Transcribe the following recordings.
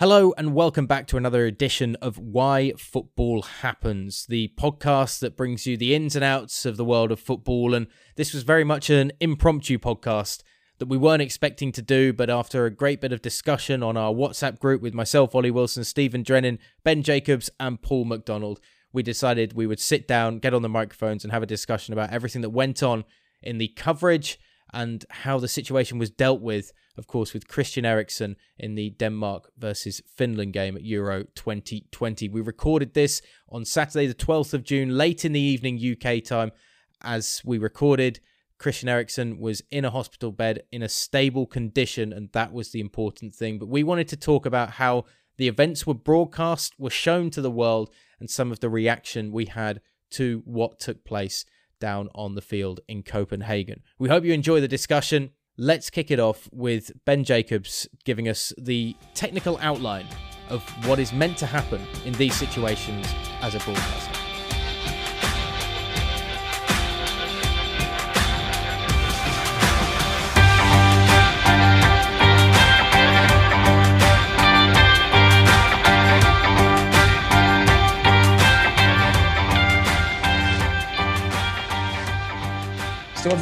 Hello, and welcome back to another edition of Why Football Happens, the podcast that brings you the ins and outs of the world of football. And this was very much an impromptu podcast that we weren't expecting to do, but after a great bit of discussion on our WhatsApp group with myself, Ollie Wilson, Stephen Drennan, Ben Jacobs, and Paul Macdonald, we decided we would sit down, get on the microphones, and have a discussion about everything that went on in the coverage and how the situation was dealt with of course, with Christian Eriksen in the Denmark versus Finland game at Euro 2020. We recorded this on Saturday, the 12th of June, late in the evening UK time. As we recorded, Christian Eriksen was in a hospital bed in a stable condition, and that was the important thing. But we wanted to talk about how the events were broadcast, were shown to the world, and some of the reaction we had to what took place down on the field in Copenhagen. We hope you enjoy the discussion let's kick it off with Ben Jacobs giving us the technical outline of what is meant to happen in these situations as a broadcaster.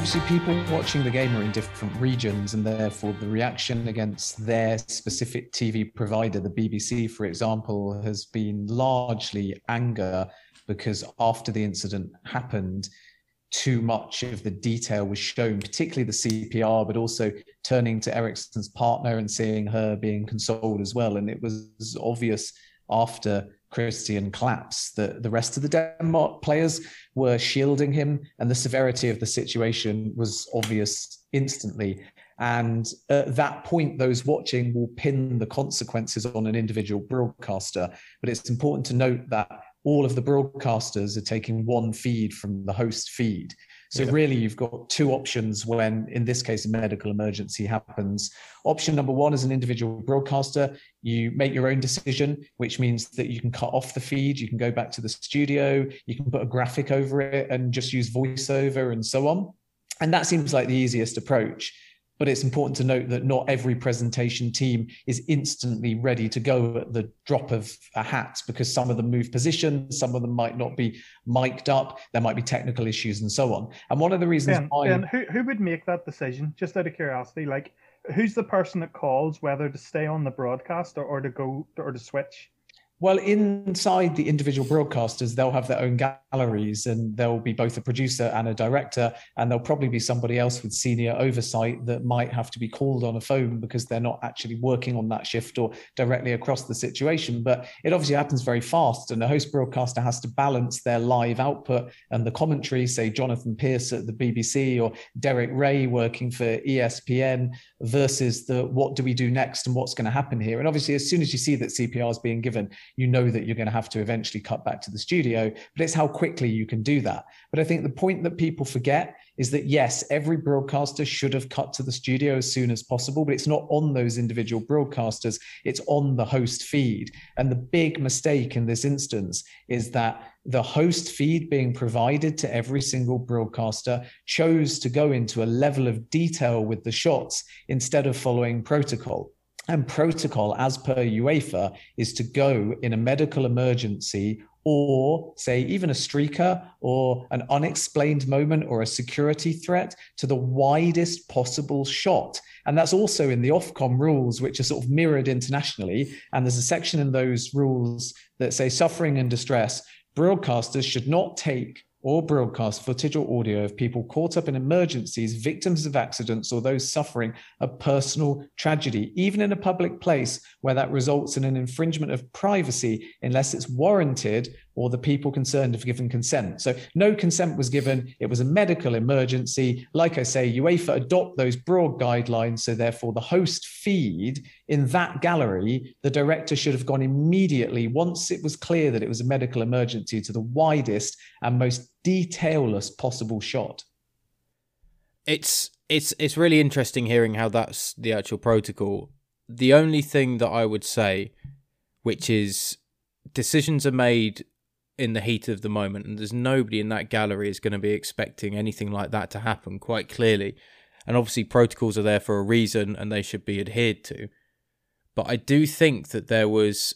Obviously, people watching the game are in different regions, and therefore the reaction against their specific TV provider, the BBC, for example, has been largely anger because after the incident happened, too much of the detail was shown, particularly the CPR, but also turning to Eriksen's partner and seeing her being consoled as well. And it was obvious after Christian collapse that the rest of the Denmark players were shielding him, and the severity of the situation was obvious instantly. And at that point, those watching will pin the consequences on an individual broadcaster. But it's important to note that all of the broadcasters are taking one feed from the host feed. So yeah. really, you've got two options when, in this case, a medical emergency happens. Option number one, is an individual broadcaster, you make your own decision, which means that you can cut off the feed, you can go back to the studio, you can put a graphic over it, and just use voiceover and so on. And that seems like the easiest approach. But it's important to note that not every presentation team is instantly ready to go at the drop of a hat because some of them move positions, some of them might not be mic'd up, there might be technical issues and so on. And one of the reasons ben, why ben, who, who would make that decision, just out of curiosity, like who's the person that calls whether to stay on the broadcast or, or to go or to switch? Well, inside the individual broadcasters, they'll have their own galleries and there'll be both a producer and a director. And there'll probably be somebody else with senior oversight that might have to be called on a phone because they're not actually working on that shift or directly across the situation. But it obviously happens very fast. And a host broadcaster has to balance their live output and the commentary, say Jonathan Pearce at the BBC or Derek Ray working for ESPN versus the what do we do next and what's going to happen here. And obviously, as soon as you see that CPR is being given, you know that you're going to have to eventually cut back to the studio, but it's how quickly you can do that. But I think the point that people forget is that yes, every broadcaster should have cut to the studio as soon as possible, but it's not on those individual broadcasters, it's on the host feed. And the big mistake in this instance is that the host feed being provided to every single broadcaster chose to go into a level of detail with the shots instead of following protocol and protocol as per UEFA is to go in a medical emergency or say even a streaker or an unexplained moment or a security threat to the widest possible shot. And that's also in the Ofcom rules, which are sort of mirrored internationally. And there's a section in those rules that say suffering and distress, broadcasters should not take or broadcast footage or audio of people caught up in emergencies, victims of accidents, or those suffering a personal tragedy, even in a public place where that results in an infringement of privacy, unless it's warranted or the people concerned have given consent. So no consent was given. It was a medical emergency. Like I say, UEFA adopt those broad guidelines. So therefore, the host feed in that gallery, the director should have gone immediately once it was clear that it was a medical emergency to the widest and most detailless possible shot. It's it's it's really interesting hearing how that's the actual protocol. The only thing that I would say, which is decisions are made in the heat of the moment, and there's nobody in that gallery is going to be expecting anything like that to happen, quite clearly. And obviously, protocols are there for a reason and they should be adhered to. but I do think that there was.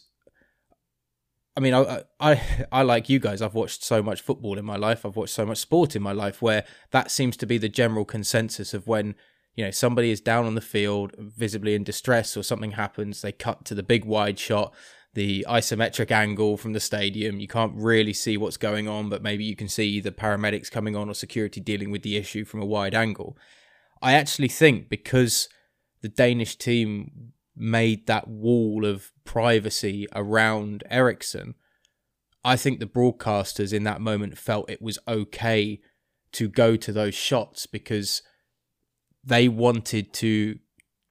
I mean, I, I I like you guys. I've watched so much football in my life. I've watched so much sport in my life, where that seems to be the general consensus of when you know somebody is down on the field, visibly in distress, or something happens. They cut to the big wide shot, the isometric angle from the stadium. You can't really see what's going on, but maybe you can see the paramedics coming on or security dealing with the issue from a wide angle. I actually think because the Danish team made that wall of privacy around Eriksen, I think the broadcasters in that moment felt it was okay to go to those shots because they wanted to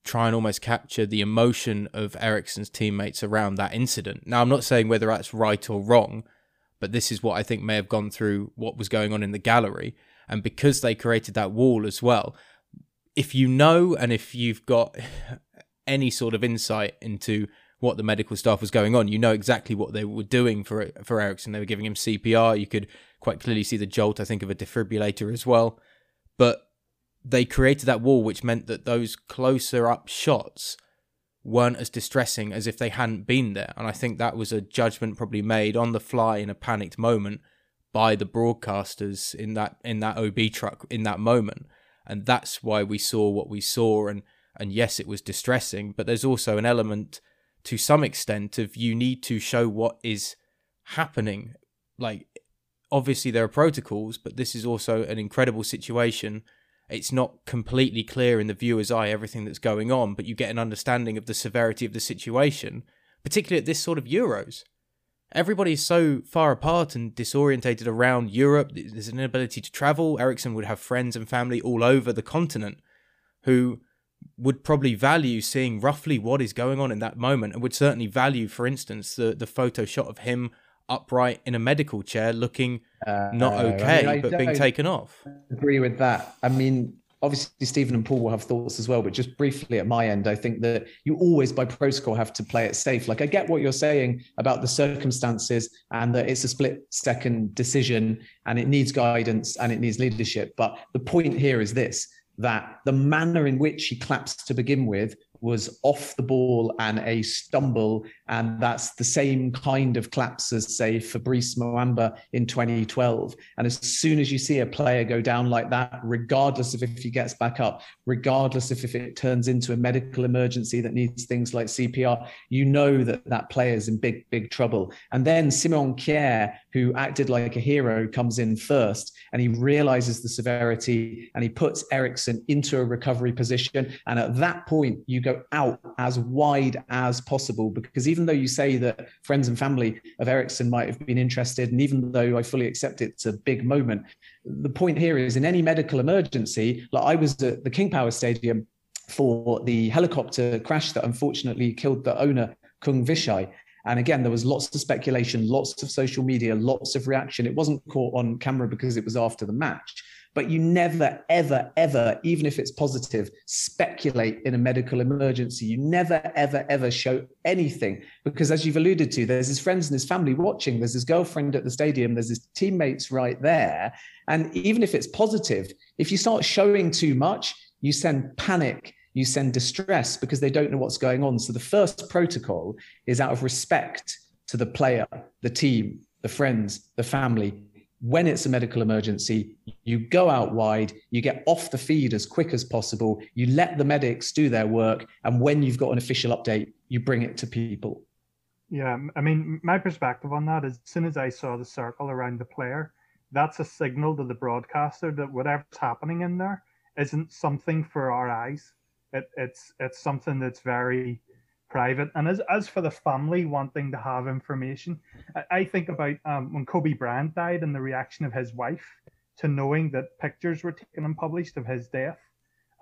try and almost capture the emotion of Eriksen's teammates around that incident. Now, I'm not saying whether that's right or wrong, but this is what I think may have gone through what was going on in the gallery. And because they created that wall as well, if you know and if you've got any sort of insight into what the medical staff was going on, you know exactly what they were doing for for Eriksen. They were giving him CPR. You could quite clearly see the jolt, I think, of a defibrillator as well. But they created that wall, which meant that those closer up shots weren't as distressing as if they hadn't been there. And I think that was a judgment probably made on the fly in a panicked moment by the broadcasters in that in that OB truck in that moment. And that's why we saw what we saw and and yes it was distressing, but there's also an element to some extent of you need to show what is happening. Like obviously there are protocols, but this is also an incredible situation it's not completely clear in the viewer's eye everything that's going on, but you get an understanding of the severity of the situation, particularly at this sort of Euros. Everybody is so far apart and disorientated around Europe. There's an inability to travel. Eriksen would have friends and family all over the continent who would probably value seeing roughly what is going on in that moment and would certainly value, for instance, the, the photo shot of him upright in a medical chair looking uh, not okay, I mean, but being taken off. Agree with that. I mean, obviously Stephen and Paul will have thoughts as well, but just briefly at my end, I think that you always by protocol have to play it safe. Like I get what you're saying about the circumstances and that it's a split second decision and it needs guidance and it needs leadership. But the point here is this that the manner in which he claps to begin with was off the ball and a stumble. And that's the same kind of collapse as, say, Fabrice Muamba in 2012. And as soon as you see a player go down like that, regardless of if he gets back up, regardless of if it turns into a medical emergency that needs things like CPR, you know that that player is in big, big trouble. And then Simon Kjær, who acted like a hero, comes in first and he realizes the severity and he puts Eriksen into a recovery position. And at that point, you go go out as wide as possible because even though you say that friends and family of Eriksen might have been interested, and even though I fully accept it's a big moment, the point here is in any medical emergency, like I was at the King Power Stadium for the helicopter crash that unfortunately killed the owner, Khun Vichai. And again, there was lots of speculation, lots of social media, lots of reaction. It wasn't caught on camera because it was after the match. But you never, ever, ever, even if it's positive, speculate in a medical emergency. You never, ever, ever show anything because, as you've alluded to, there's his friends and his family watching, there's his girlfriend at the stadium, there's his teammates right there. And even if it's positive, if you start showing too much, you send panic you send distress because they don't know what's going on. So the first protocol is out of respect to the player, the team, the friends, the family when it's a medical emergency, you go out wide, you get off the feed as quick as possible, you let the medics do their work, and when you've got an official update, you bring it to people. Yeah, I mean, my perspective on that is as soon as I saw the circle around the player, that's a signal to the broadcaster that whatever's happening in there isn't something for our eyes. It, it's it's something that's very private. And as, as for the family wanting to have information, I, I think about um, when Kobe Bryant died and the reaction of his wife to knowing that pictures were taken and published of his death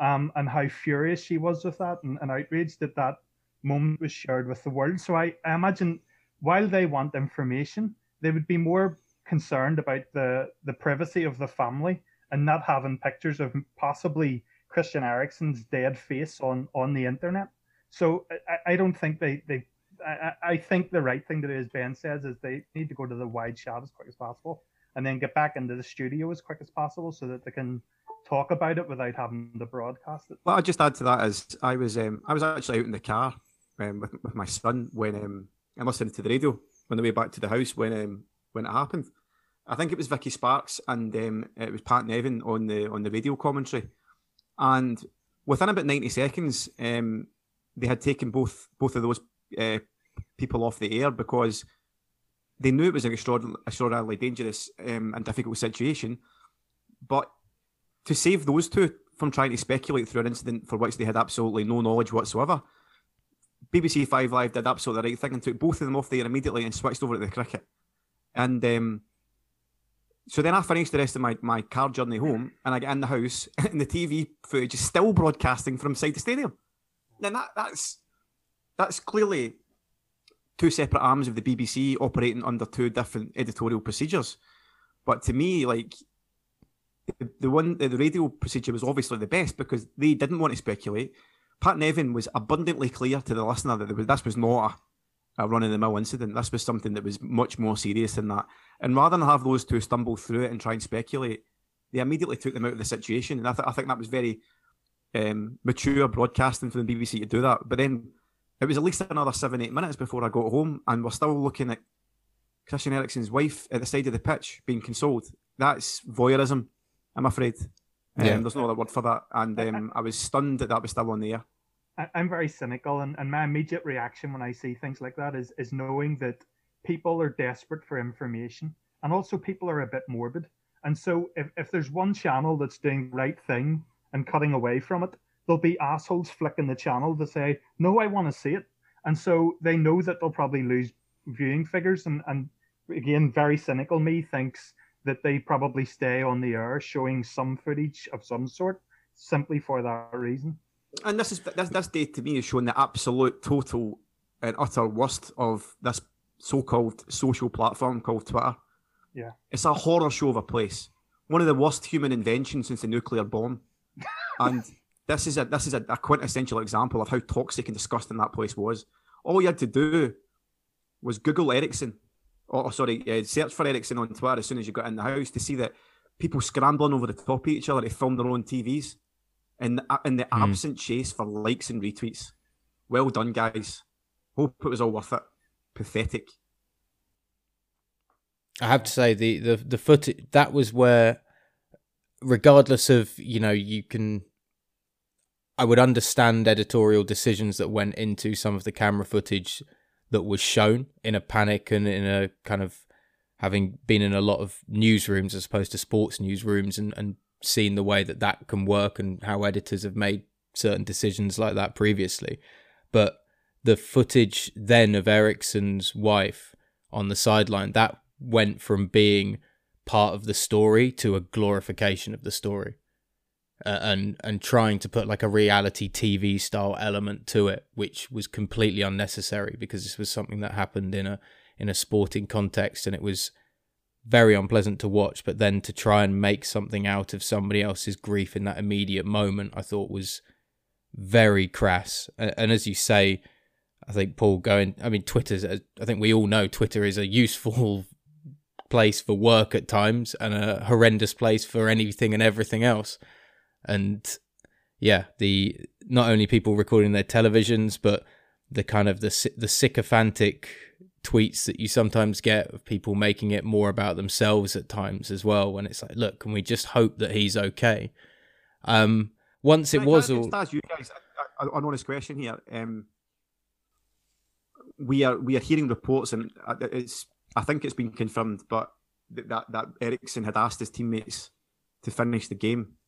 um, and how furious she was with that and, and outraged that that moment was shared with the world. So I, I imagine while they want information, they would be more concerned about the, the privacy of the family and not having pictures of possibly Christian Eriksen's dead face on, on the internet. So I, I don't think they they. I, I think the right thing to do, as Ben says, is they need to go to the wide shot as quick as possible, and then get back into the studio as quick as possible, so that they can talk about it without having to broadcast it. Well, I'll just add to that as I was um, I was actually out in the car um, with, with my son when um, I'm listening to the radio on the way back to the house when um, when it happened. I think it was Vicky Sparks and um, it was Pat Nevin on the on the radio commentary, and within about ninety seconds, um, they had taken both both of those uh, people off the air because they knew it was an extraordinarily, dangerous um, and difficult situation. But to save those two from trying to speculate through an incident for which they had absolutely no knowledge whatsoever, BBC Five Live did absolutely the right thing and took both of them off the air immediately and switched over to the cricket. And um, so then I finished the rest of my, my car journey home and I get in the house and the TV footage is still broadcasting from inside the stadium. Then that, that's that's clearly two separate arms of the BBC operating under two different editorial procedures. But to me, like the, one the radio procedure was obviously the best because they didn't want to speculate. Pat Nevin was abundantly clear to the listener that was, this was not a, a run of the mill incident. This was something that was much more serious than that. And rather than have those two stumble through it and try and speculate, they immediately took them out of the situation. And I, th- I think that was very um, mature broadcasting for the BBC to do that. But then it was at least another seven, eight minutes before I got home, and we're still looking at Christian Eriksen's wife at the side of the pitch being consoled. That's voyeurism, I'm afraid. Yeah. Um, there's no other word for that. And um, I was stunned that that was still on the air. I'm very cynical, and, and my immediate reaction when I see things like that is is knowing that people are desperate for information, and also people are a bit morbid. And so, if, if there's one channel that's doing the right thing and cutting away from it, there'll be assholes flicking the channel to say, "No, I want to see it," and so they know that they'll probably lose viewing figures. And and again, very cynical me thinks that they probably stay on the air showing some footage of some sort simply for that reason. And this is this this day to me is showing the absolute total and utter worst of this so-called social platform called Twitter. Yeah, it's a horror show of a place. One of the worst human inventions since the nuclear bomb, and this is a this is a, a quintessential example of how toxic and disgusting that place was. All you had to do was Google Eriksen, or, oh, sorry, uh, search for Eriksen on Twitter as soon as you got in the house to see that people scrambling over the top of each other to film their own TVs in, in the mm. absent chase for likes and retweets. Well done, guys. Hope it was all worth it. Pathetic. I have to say the the the footage that was where, regardless of you know you can, I would understand editorial decisions that went into some of the camera footage that was shown in a panic and in a kind of having been in a lot of newsrooms as opposed to sports newsrooms and, and seen the way that that can work and how editors have made certain decisions like that previously. But the footage then of Eriksen's wife on the sideline, that went from being part of the story to a glorification of the story uh, and and trying to put like a reality TV style element to it, which was completely unnecessary because this was something that happened in a in a sporting context, and it was very unpleasant to watch. But then to try and make something out of somebody else's grief in that immediate moment, I thought was very crass. And, and as you say, I think Paul going. I mean, Twitter's. I think we all know Twitter is a useful place for work at times and a horrendous place for anything and everything else and yeah, the not only people recording their televisions, but the kind of the the sycophantic tweets that you sometimes get of people making it more about themselves at times as well. When it's like, look, can we just hope that he's okay? Um, once it was all. you guys, an honest question here. Um, we are we are hearing reports, and uh, it's I think it's been confirmed, but that that Eriksen had asked his teammates to finish the game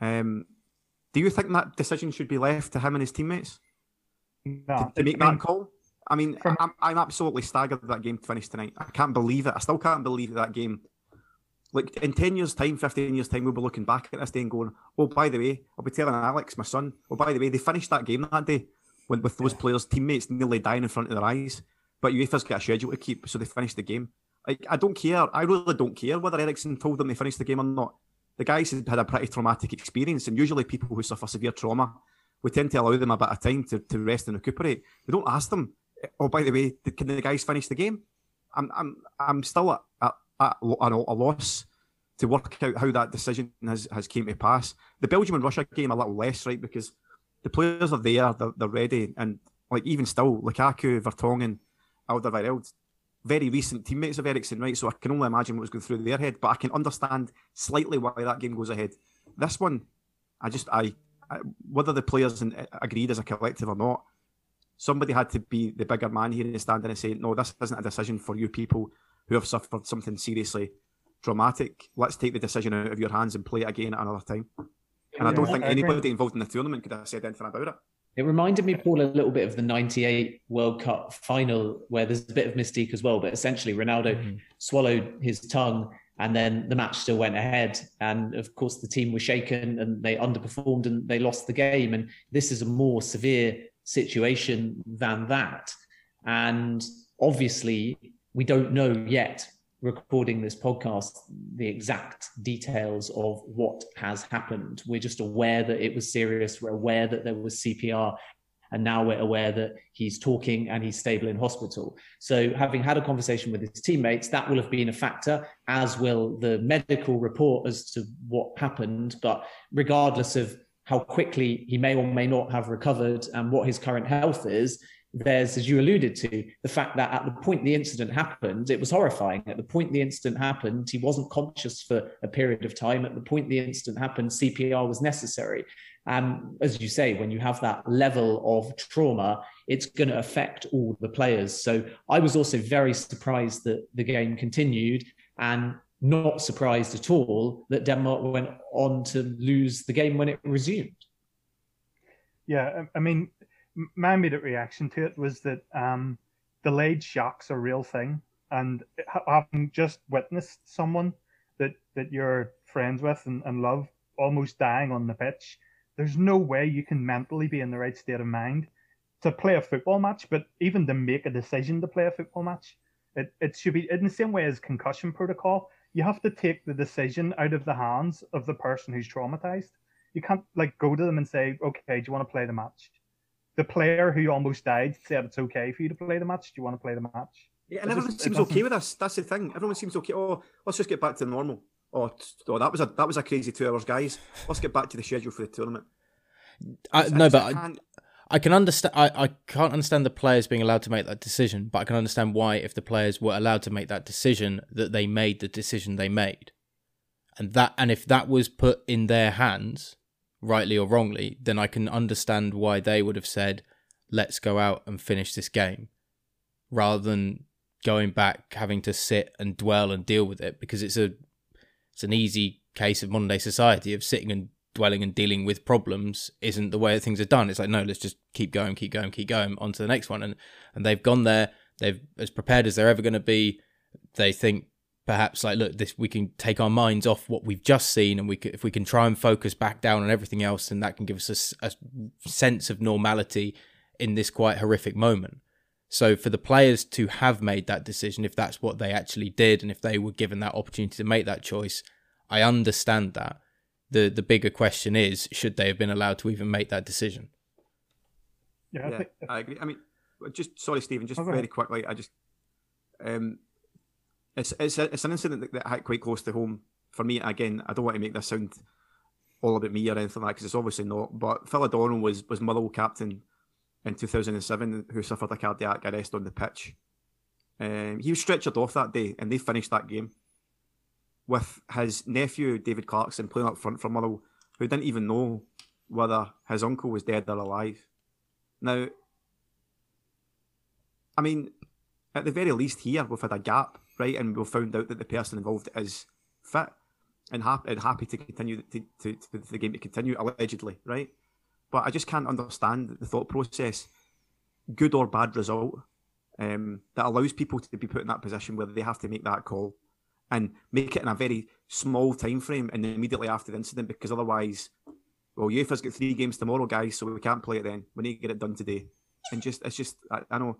um, do you think that decision should be left to him and his teammates no, to, to make that call? I mean, from, I'm, I'm absolutely staggered that game finished tonight. I can't believe it. I still can't believe that game. Like in 10 years' time, 15 years' time, we'll be looking back at this day and going, oh, by the way, I'll be telling Alex, my son, oh, by the way, they finished that game that day when, with those players' teammates nearly dying in front of their eyes. But UEFA's got a schedule to keep, so they finished the game. Like, I don't care. I really don't care whether Eriksen told them they finished the game or not the guys had had a pretty traumatic experience, and usually people who suffer severe trauma, we tend to allow them a bit of time to, to rest and recuperate. We don't ask them, oh, by the way, can the guys finish the game? I'm I'm I'm still at, at, at a loss to work out how that decision has, has came to pass. The Belgium and Russia game a little less, right? Because the players are there, they're, they're ready, and like even still, Lukaku, Vertonghen, Alderweireld, very recent teammates of Eriksen, right? So I can only imagine what was going through their head, but I can understand slightly why that game goes ahead. This one, I just, I, I whether the players eh, agreed as a collective or not, somebody had to be the bigger man here and stand in and say, no, this isn't a decision for you people who have suffered something seriously traumatic. Let's take the decision out of your hands and play it again at another time. And yeah, I don't think anybody involved in the tournament could have said anything about it. It reminded me, Paul, a little bit of the 98 World Cup final where there's a bit of mystique as well. But essentially, Ronaldo mm-hmm. swallowed his tongue and then the match still went ahead. And of course, the team was shaken and they underperformed and they lost the game. And this is a more severe situation than that. And obviously, we don't know yet recording this podcast the exact details of what has happened. We're just aware that it was serious. We're aware that there was CPR. And now we're aware that he's talking and he's stable in hospital. So, having had a conversation with his teammates, that will have been a factor, as will the medical report as to what happened. But regardless of how quickly he may or may not have recovered and what his current health is, there's, as you alluded to, the fact that at the point the incident happened, it was horrifying. At the point the incident happened, he wasn't conscious for a period of time. At the point the incident happened, CPR was necessary. And as you say, when you have that level of trauma, it's going to affect all the players. So I was also very surprised that the game continued and not surprised at all that Denmark went on to lose the game when it resumed. Yeah, I mean, my immediate reaction to it was that um, delayed shock's a real thing, and having just witnessed someone that that you're friends with and, and love almost dying on the pitch, there's no way you can mentally be in the right state of mind to play a football match, but even to make a decision to play a football match. It, it should be in the same way as concussion protocol. You have to take the decision out of the hands of the person who's traumatized. You can't like go to them and say, okay, do you want to play the match? The player who almost died said it's okay for you to play the match. Do you want to play the match? Yeah, and everyone just, seems okay with us. That's the thing. Everyone seems okay. Oh, let's just get back to normal. Oh, oh, that was a that was a crazy two hours, guys. Let's get back to the schedule for the tournament. I, no, but I, I, can understand. I, I can't understand the players being allowed to make that decision, but I can understand why, if the players were allowed to make that decision, that they made the decision they made, and that and if that was put in their hands, rightly or wrongly, then I can understand why they would have said, let's go out and finish this game rather than going back having to sit and dwell and deal with it because it's a it's an easy case of modern day society of sitting and dwelling and dealing with problems isn't the way that things are done. It's like no let's just keep going keep going keep going on to the next one. And and they've gone there they've as prepared as they're ever going to be they think perhaps like look this we can take our minds off what we've just seen and we can, if we can try and focus back down on everything else and that can give us a, a sense of normality in this quite horrific moment. So for the players to have made that decision if that's what they actually did and if they were given that opportunity to make that choice i understand that. The the bigger question is should they have been allowed to even make that decision? Yeah, I, think... I agree. I mean just sorry stephen just oh, very quickly i just um it's it's, a, it's an incident that, that hit quite close to home for me. Again, I don't want to make this sound all about me or anything like that because it's obviously not. But Phil O'Donnell was was Motherwell captain in 2007 who suffered a cardiac arrest on the pitch. Um, he was stretchered off that day, and they finished that game with his nephew David Clarkson playing up front for Motherwell, who didn't even know whether his uncle was dead or alive. Now, I mean, at the very least here we've had a gap right? And we've found out that the person involved is fit and happy, and happy to continue to, to, to the game to continue allegedly, right? But I just can't understand the thought process, good or bad result, um, that allows people to be put in that position where they have to make that call and make it in a very small time frame and immediately after the incident because otherwise, well, UEFA's got three games tomorrow, guys, so we can't play it then. We need to get it done today. And just, it's just, I, I know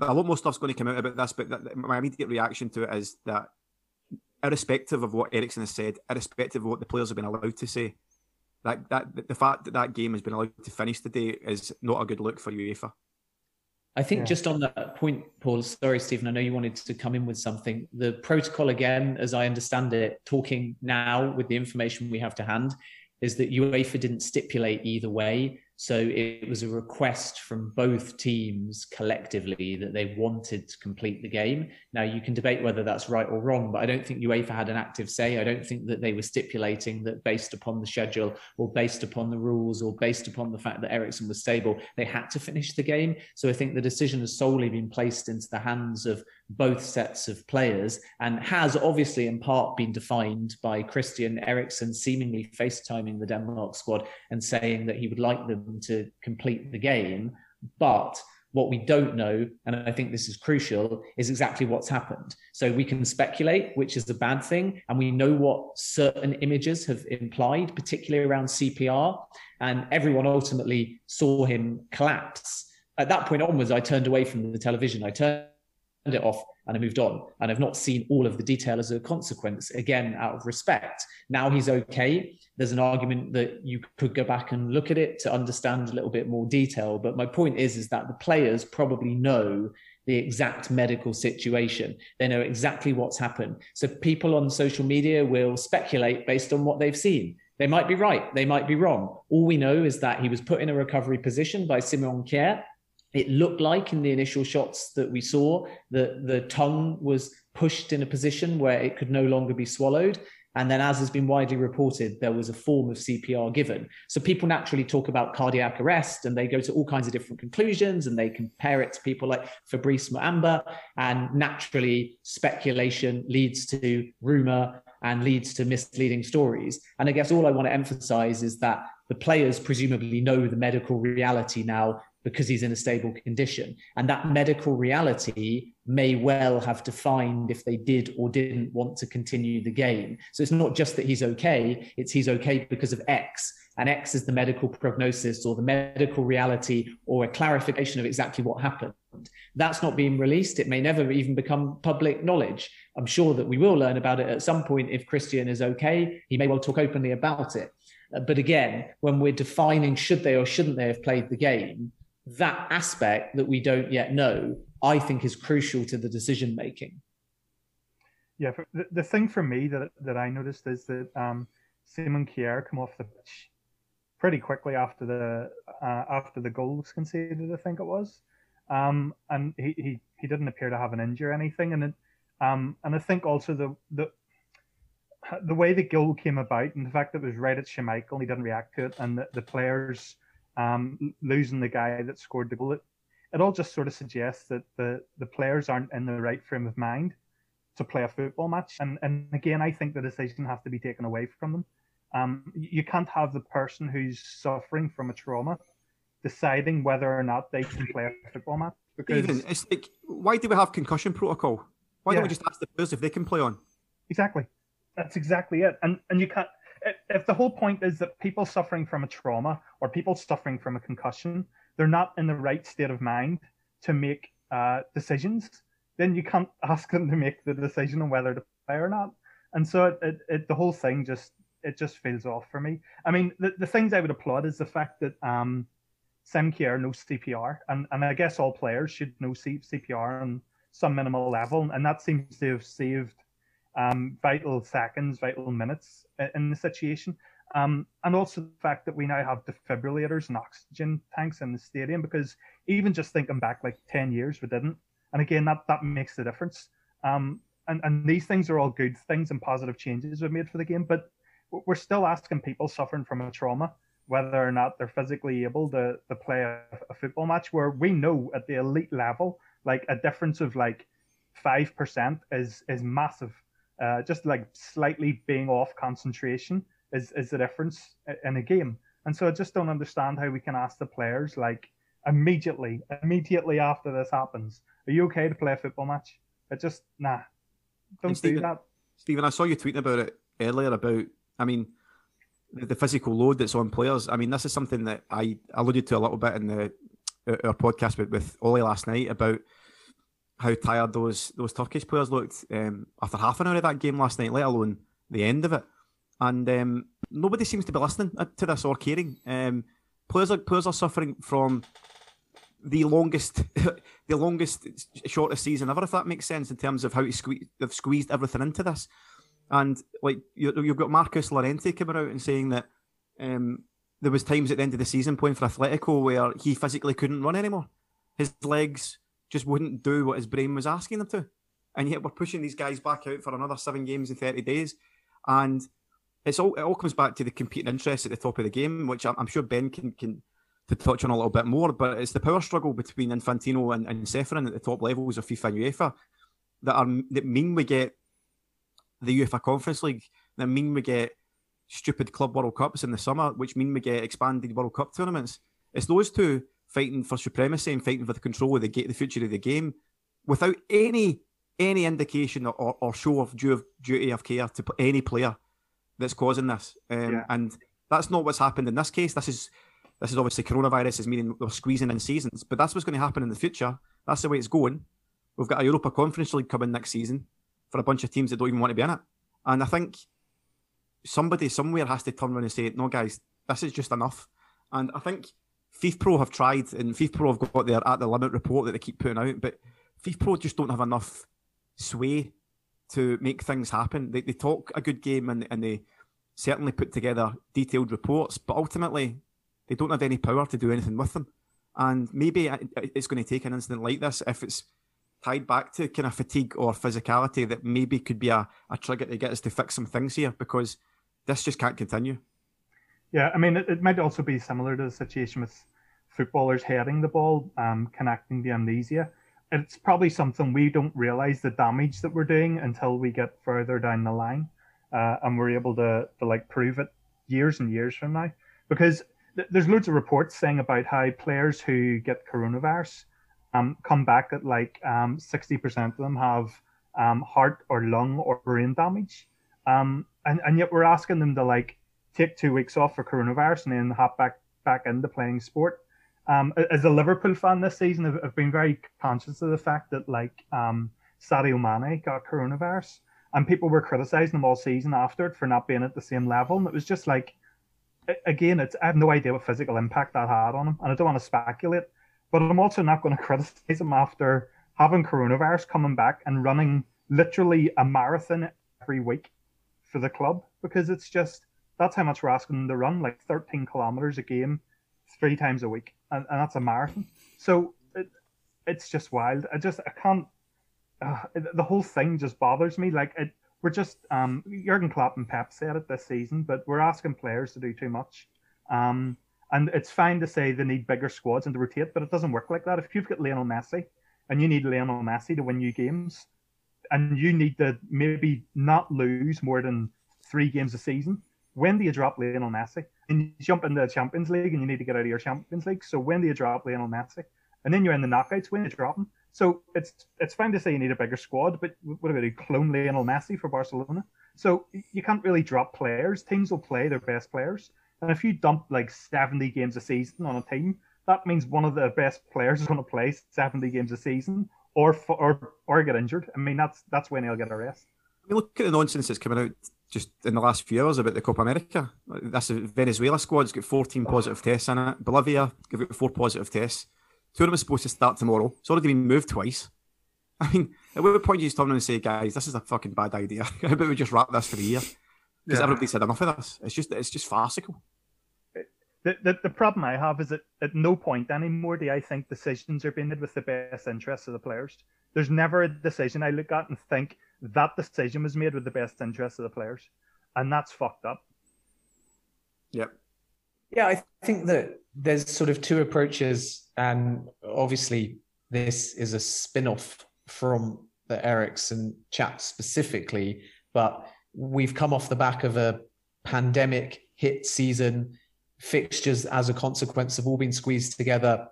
a lot more stuff's going to come out about this, but my immediate reaction to it is that, irrespective of what Eriksen has said, irrespective of what the players have been allowed to say, that that the fact that that game has been allowed to finish today is not a good look for UEFA. I think yeah. just on that point, Paul, sorry, Stephen, I know you wanted to come in with something. The protocol, again, as I understand it, talking now with the information we have to hand, is that UEFA didn't stipulate either way. So it was a request from both teams collectively that they wanted to complete the game. Now you can debate whether that's right or wrong, but I don't think UEFA had an active say. I don't think that they were stipulating that based upon the schedule or based upon the rules or based upon the fact that Eriksen was stable, they had to finish the game. So I think the decision has solely been placed into the hands of both sets of players and has obviously in part been defined by Christian Eriksen seemingly FaceTiming the Denmark squad and saying that he would like them to complete the game. But what we don't know, and I think this is crucial, is exactly what's happened. So we can speculate, which is a bad thing, and we know what certain images have implied, particularly around CPR. And everyone ultimately saw him collapse. At that point onwards, I turned away from the television. I turned it off and I moved on. And I've not seen all of the detail as a consequence, again, out of respect. Now he's okay. There's an argument that you could go back and look at it to understand a little bit more detail. But my point is, is that the players probably know the exact medical situation. They know exactly what's happened. So people on social media will speculate based on what they've seen. They might be right, they might be wrong. All we know is that he was put in a recovery position by Simon Kjær it looked like in the initial shots that we saw that the tongue was pushed in a position where it could no longer be swallowed. And then, as has been widely reported, there was a form of CPR given. So people naturally talk about cardiac arrest and they go to all kinds of different conclusions and they compare it to people like Fabrice Muamba. And naturally, speculation leads to rumor and leads to misleading stories. And I guess all I want to emphasize is that the players presumably know the medical reality now because he's in a stable condition. And that medical reality may well have defined if they did or didn't want to continue the game. So it's not just that he's okay, it's he's okay because of X. And X is the medical prognosis or the medical reality or a clarification of exactly what happened. That's not being released. It may never even become public knowledge. I'm sure that we will learn about it at some point if Christian is okay. He may well talk openly about it. But again, when we're defining should they or shouldn't they have played the game, that aspect that we don't yet know, I think is crucial to the decision making. Yeah, the, the thing for me that, that I noticed is that um, Simon Kjær come off the pitch pretty quickly after the uh, after the goal was conceded, I think it was, um, and he, he, he didn't appear to have an injury or anything, and it, um, and I think also the the the way the goal came about and the fact that it was right at Schmeichel, he didn't react to it, and the, the players um, losing the guy that scored the goal. It, it all just sort of suggests that the, the players aren't in the right frame of mind to play a football match. And, and again, I think the decision has to be taken away from them. Um, you can't have the person who's suffering from a trauma deciding whether or not they can play a football match. Because Even, it's like, why do we have concussion protocol? Why yeah. don't we just ask the players if they can play on? Exactly. That's exactly it. And and you can't if the whole point is that people suffering from a trauma or people suffering from a concussion, they're not in the right state of mind to make uh, decisions, then you can't ask them to make the decision on whether to play or not. And so it, it, it the whole thing just it just feels off for me. I mean, the, the things I would applaud is the fact that um, Simon Kjær knows CPR, and, and I guess all players should know C- CPR on some minimal level, and that seems to have saved um, vital seconds, vital minutes in the situation. Um, and also the fact that we now have defibrillators and oxygen tanks in the stadium, because even just thinking back like 10 years, we didn't. And again, that, that makes the difference. Um, and, and these things are all good things and positive changes we've made for the game, but we're still asking people suffering from a trauma whether or not they're physically able to, to play a, a football match where we know at the elite level, like a difference of like 5% is, is massive uh, just like slightly being off concentration is, is the difference in a game. And so I just don't understand how we can ask the players like immediately, immediately after this happens, are you okay to play a football match? It just nah, don't Stephen, do that. Stephen, I saw you tweeting about it earlier about, I mean, the, the, physical load that's on players. I mean, this is something that I alluded to a little bit in the our podcast with, with Ollie last night about how tired those those Turkish players looked um, after half an hour of that game last night, let alone the end of it. And um, nobody seems to be listening uh, to this or caring. Um, players are players are suffering from the longest, the longest, shortest season ever, if that makes sense in terms of how sque- they've squeezed everything into this. And like you, have got Marcos Llorente coming out and saying that um, there was times at the end of the season playing for Atletico where he physically couldn't run anymore. His legs just wouldn't do what his brain was asking them to. And yet we're pushing these guys back out for another seven games in 30 days. And it's all it all comes back to the competing interests at the top of the game, which I'm, sure Ben can can to touch on a little bit more. But it's the power struggle between Infantino and, and Ceferin at the top levels of FIFA and UEFA that are that mean we get the UEFA Conference League, that mean we get stupid club World Cups in the summer, which mean we get expanded World Cup tournaments. It's those two fighting for supremacy and fighting for the control of the, the future of the game without any any indication or, or show of due duty of care to any player that's causing this. Um, yeah. And that's not what's happened in this case. This is this is obviously coronavirus is meaning we're squeezing in seasons, but that's what's going to happen in the future. That's the way it's going. We've got a Europa Conference League coming next season for a bunch of teams that don't even want to be in it. And I think somebody somewhere has to turn around and say, no, guys, this is just enough. And I think FIFPro have tried, and FIFPro have got their at the limit report that they keep putting out, but FIFPro just don't have enough sway to make things happen. They, they talk a good game and, and they certainly put together detailed reports, but ultimately they don't have any power to do anything with them. And maybe it's going to take an incident like this if it's tied back to kind of fatigue or physicality that maybe could be a, a trigger to get us to fix some things here because this just can't continue. Yeah, I mean, it, it might also be similar to the situation with footballers heading the ball, um, connecting the amnesia. It's probably something we don't realize the damage that we're doing until we get further down the line, uh, and we're able to to like prove it years and years from now. Because th- there's loads of reports saying about how players who get coronavirus um, come back at like um, 60% of them have um, heart or lung or brain damage. Um, and, and yet we're asking them to like take two weeks off for coronavirus and then hop back back into playing sport. Um, as a Liverpool fan this season, I've, I've, been very conscious of the fact that like um, Sadio Mane got coronavirus, and people were criticizing him all season after it for not being at the same level. And it was just like, again, it's I have no idea what physical impact that had on him, and I don't want to speculate. But I'm also not going to criticize him after having coronavirus coming back and running literally a marathon every week for the club because it's just that's how much we're asking them to run like 13 kilometers a game three times a week and, and that's a marathon. So it, it's just wild. I just i can't uh, the whole thing just bothers me. Like it we're just um Jurgen Klopp and Pep said it this season but we're asking players to do too much. Um and it's fine to say they need bigger squads and to rotate, but it doesn't work like that. If you've got Lionel Messi and you need Lionel Messi to win you games, and you need to maybe not lose more than three games a season, when do you drop Lionel Messi? And you jump into the Champions League and you need to get out of your Champions League. So when do you drop Lionel Messi? And then you're in the knockouts when you drop him. So it's it's fine to say you need a bigger squad, but what about a clone Lionel Messi for Barcelona? So you can't really drop players. Teams will play their best players. And if you dump like 70 games a season on a team, that means one of the best players is going to play 70 games a season or or or get injured. I mean, that's that's when he'll get a rest. I mean, look at the nonsense that's coming out just in the last few hours about the Copa America. That's the Venezuela squad's got 14 positive tests in it. Bolivia give it four positive tests. Tournament's supposed to start tomorrow. It's already been moved twice. I mean, at what point do you turn around and say, guys, this is a fucking bad idea? How about we just wrap this for the year? Because yeah. everybody's had enough of this. It's just it's just farcical. The, the, the problem I have is that at no point anymore do I think decisions are being made with the best interests of the players. There's never a decision I look at and think that decision was made with the best interest of the players. And that's fucked up. Yep. Yeah, I think that there's sort of two approaches, and obviously this is a spin-off from the Eriksen chat specifically, but we've come off the back of a pandemic hit season fixtures as a consequence have all been squeezed together.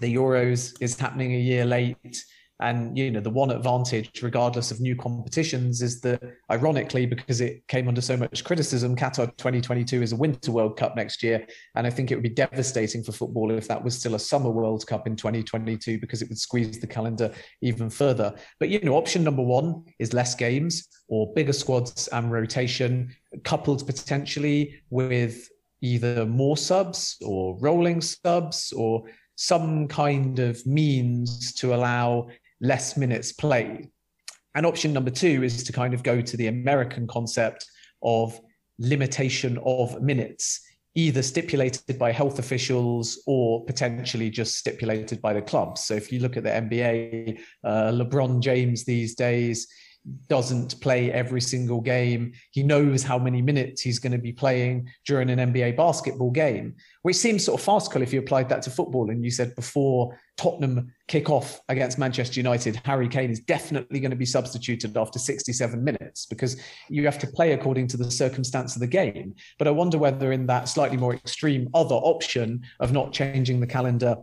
The Euros is happening a year late. And you know the one advantage, regardless of new competitions, is that ironically, because it came under so much criticism, Qatar 2022 is a Winter World Cup next year, and I think it would be devastating for football if that was still a Summer World Cup in 2022 because it would squeeze the calendar even further. But you know, option number one is less games or bigger squads and rotation, coupled potentially with either more subs or rolling subs or some kind of means to allow less minutes played. And option number two is to kind of go to the American concept of limitation of minutes, either stipulated by health officials or potentially just stipulated by the clubs. So if you look at the NBA, uh, LeBron James these days doesn't play every single game. He knows how many minutes he's going to be playing during an NBA basketball game, which seems sort of farcical if you applied that to football and you said before Tottenham kick off against Manchester United, Harry Kane is definitely going to be substituted after 67 minutes because you have to play according to the circumstance of the game. But I wonder whether in that slightly more extreme other option of not changing the calendar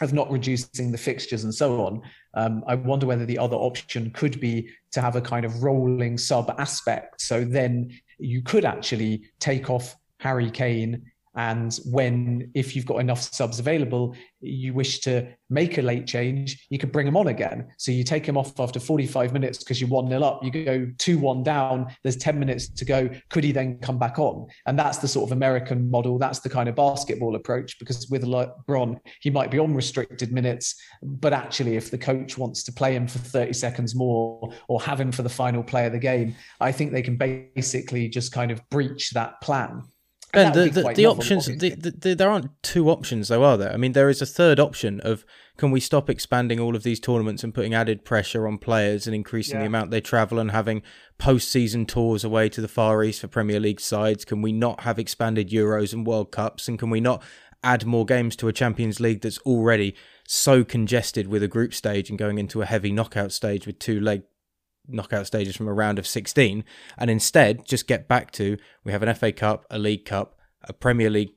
of not reducing the fixtures and so on. Um, I wonder whether the other option could be to have a kind of rolling sub aspect. So then you could actually take off Harry Kane and when, if you've got enough subs available, you wish to make a late change, you could bring them on again. So you take them off after 45 minutes because you're 1 0 up, you go 2 1 down, there's 10 minutes to go. Could he then come back on? And that's the sort of American model. That's the kind of basketball approach because with LeBron, he might be on restricted minutes. But actually, if the coach wants to play him for 30 seconds more or have him for the final play of the game, I think they can basically just kind of breach that plan. And, the, the, the options, the, the, there aren't two options though, are there? I mean, there is a third option of can we stop expanding all of these tournaments and putting added pressure on players and increasing yeah. the amount they travel and having post-season tours away to the Far East for Premier League sides? Can we not have expanded Euros and World Cups? And can we not add more games to a Champions League that's already so congested with a group stage and going into a heavy knockout stage with two leg knockout stages from a round of 16 and instead just get back to we have an FA Cup, a League Cup, a Premier League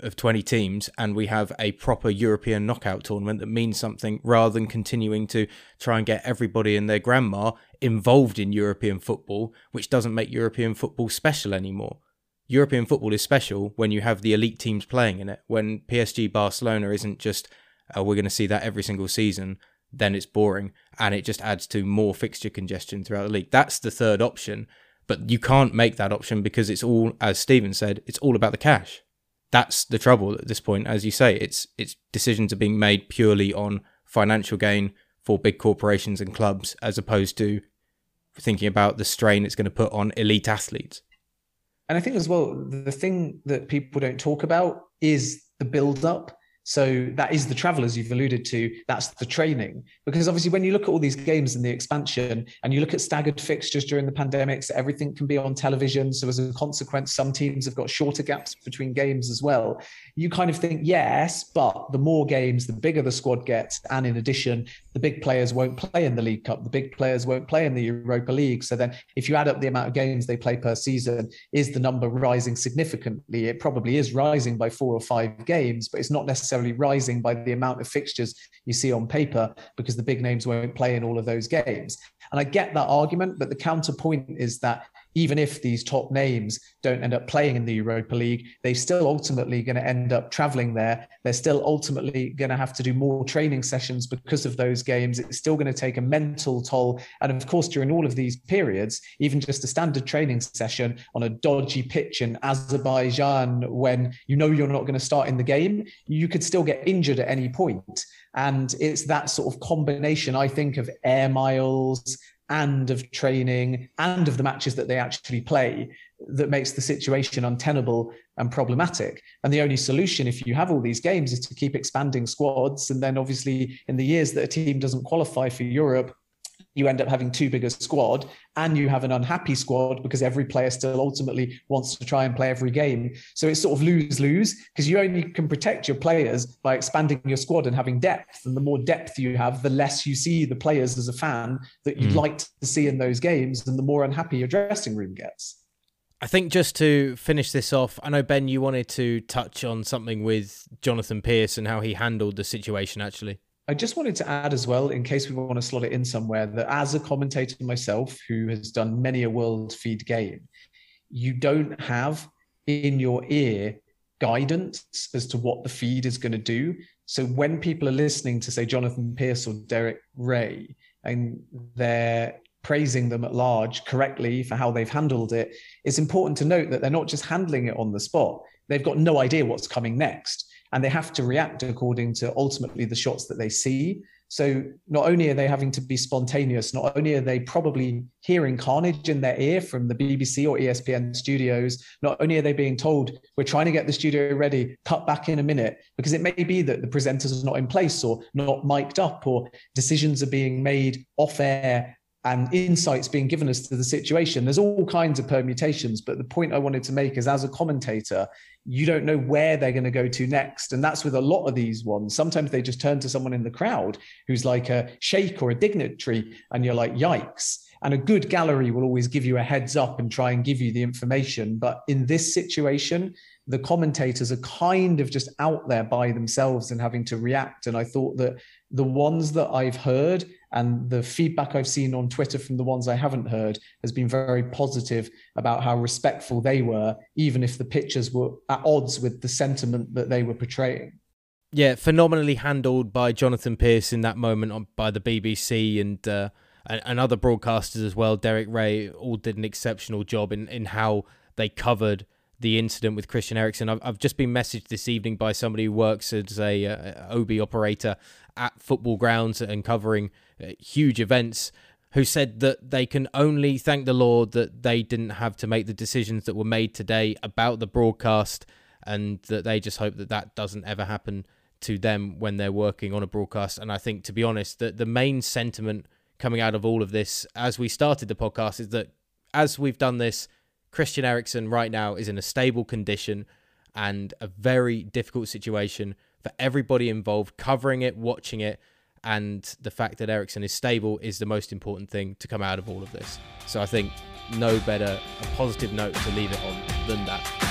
of 20 teams and we have a proper European knockout tournament that means something rather than continuing to try and get everybody and their grandma involved in European football, which doesn't make European football special anymore. European football is special when you have the elite teams playing in it. When PSG Barcelona isn't just, oh, we're going to see that every single season then it's boring and it just adds to more fixture congestion throughout the league. That's the third option, but you can't make that option because it's all, as Stephen said, it's all about the cash. That's the trouble at this point. As you say, it's it's decisions are being made purely on financial gain for big corporations and clubs, as opposed to thinking about the strain it's going to put on elite athletes. And I think as well, the thing that people don't talk about is the build up so that is the travel, as you've alluded to. That's the training. Because obviously, when you look at all these games and the expansion, and you look at staggered fixtures during the pandemics, everything can be on television. So as a consequence, some teams have got shorter gaps between games as well. You kind of think, yes, but the more games, the bigger the squad gets. And in addition, the big players won't play in the League Cup. The big players won't play in the Europa League. So then, if you add up the amount of games they play per season, is the number rising significantly? It probably is rising by four or five games, but it's not necessarily rising by the amount of fixtures you see on paper because the big names won't play in all of those games. And I get that argument, but the counterpoint is that even if these top names don't end up playing in the Europa League, they're still ultimately going to end up traveling there. They're still ultimately going to have to do more training sessions because of those games. It's still going to take a mental toll. And of course, during all of these periods, even just a standard training session on a dodgy pitch in Azerbaijan, when you know you're not going to start in the game, you could still get injured at any point. And it's that sort of combination, I think, of air miles, and of training and of the matches that they actually play that makes the situation untenable and problematic. And the only solution, if you have all these games, is to keep expanding squads. And then, obviously, in the years that a team doesn't qualify for Europe, you end up having too big a squad and you have an unhappy squad because every player still ultimately wants to try and play every game. So it's sort of lose lose because you only can protect your players by expanding your squad and having depth. And the more depth you have, the less you see the players as a fan that you'd mm. like to see in those games, and the more unhappy your dressing room gets. I think just to finish this off, I know Ben, you wanted to touch on something with Jonathan Pearce and how he handled the situation actually. I just wanted to add as well, in case we want to slot it in somewhere, that as a commentator myself who has done many a world feed game, you don't have in your ear guidance as to what the feed is going to do. So when people are listening to, say, Jonathan Pearce or Derek Rae, and they're praising them at large correctly for how they've handled it, it's important to note that they're not just handling it on the spot. They've got no idea what's coming next and they have to react according to ultimately the shots that they see. So not only are they having to be spontaneous, not only are they probably hearing carnage in their ear from the BBC or ESPN studios, not only are they being told, we're trying to get the studio ready, cut back in a minute, because it may be that the presenters are not in place or not mic'd up or decisions are being made off air and insights being given us to the situation. There's all kinds of permutations, but the point I wanted to make is as a commentator, you don't know where they're going to go to next. And that's with a lot of these ones. Sometimes they just turn to someone in the crowd who's like a sheikh or a dignitary, and you're like, yikes. And a good gallery will always give you a heads up and try and give you the information. But in this situation, the commentators are kind of just out there by themselves and having to react. And I thought that the ones that I've heard and the feedback I've seen on Twitter from the ones I haven't heard has been very positive about how respectful they were, even if the pictures were at odds with the sentiment that they were portraying. Yeah, phenomenally handled by Jonathan Pearce in that moment on, by the BBC and, uh, and, and other broadcasters as well. Derek Rae all did an exceptional job in in how they covered the incident with Christian Eriksen. I've, I've just been messaged this evening by somebody who works as a uh, OB operator at football grounds and covering uh, huge events who said that they can only thank the Lord that they didn't have to make the decisions that were made today about the broadcast and that they just hope that that doesn't ever happen to them when they're working on a broadcast. And I think, to be honest, that the main sentiment coming out of all of this as we started the podcast is that as we've done this, Christian Eriksen right now is in a stable condition and a very difficult situation for everybody involved, covering it, watching it, and the fact that Eriksen is stable is the most important thing to come out of all of this. So I think no better a positive note to leave it on than that.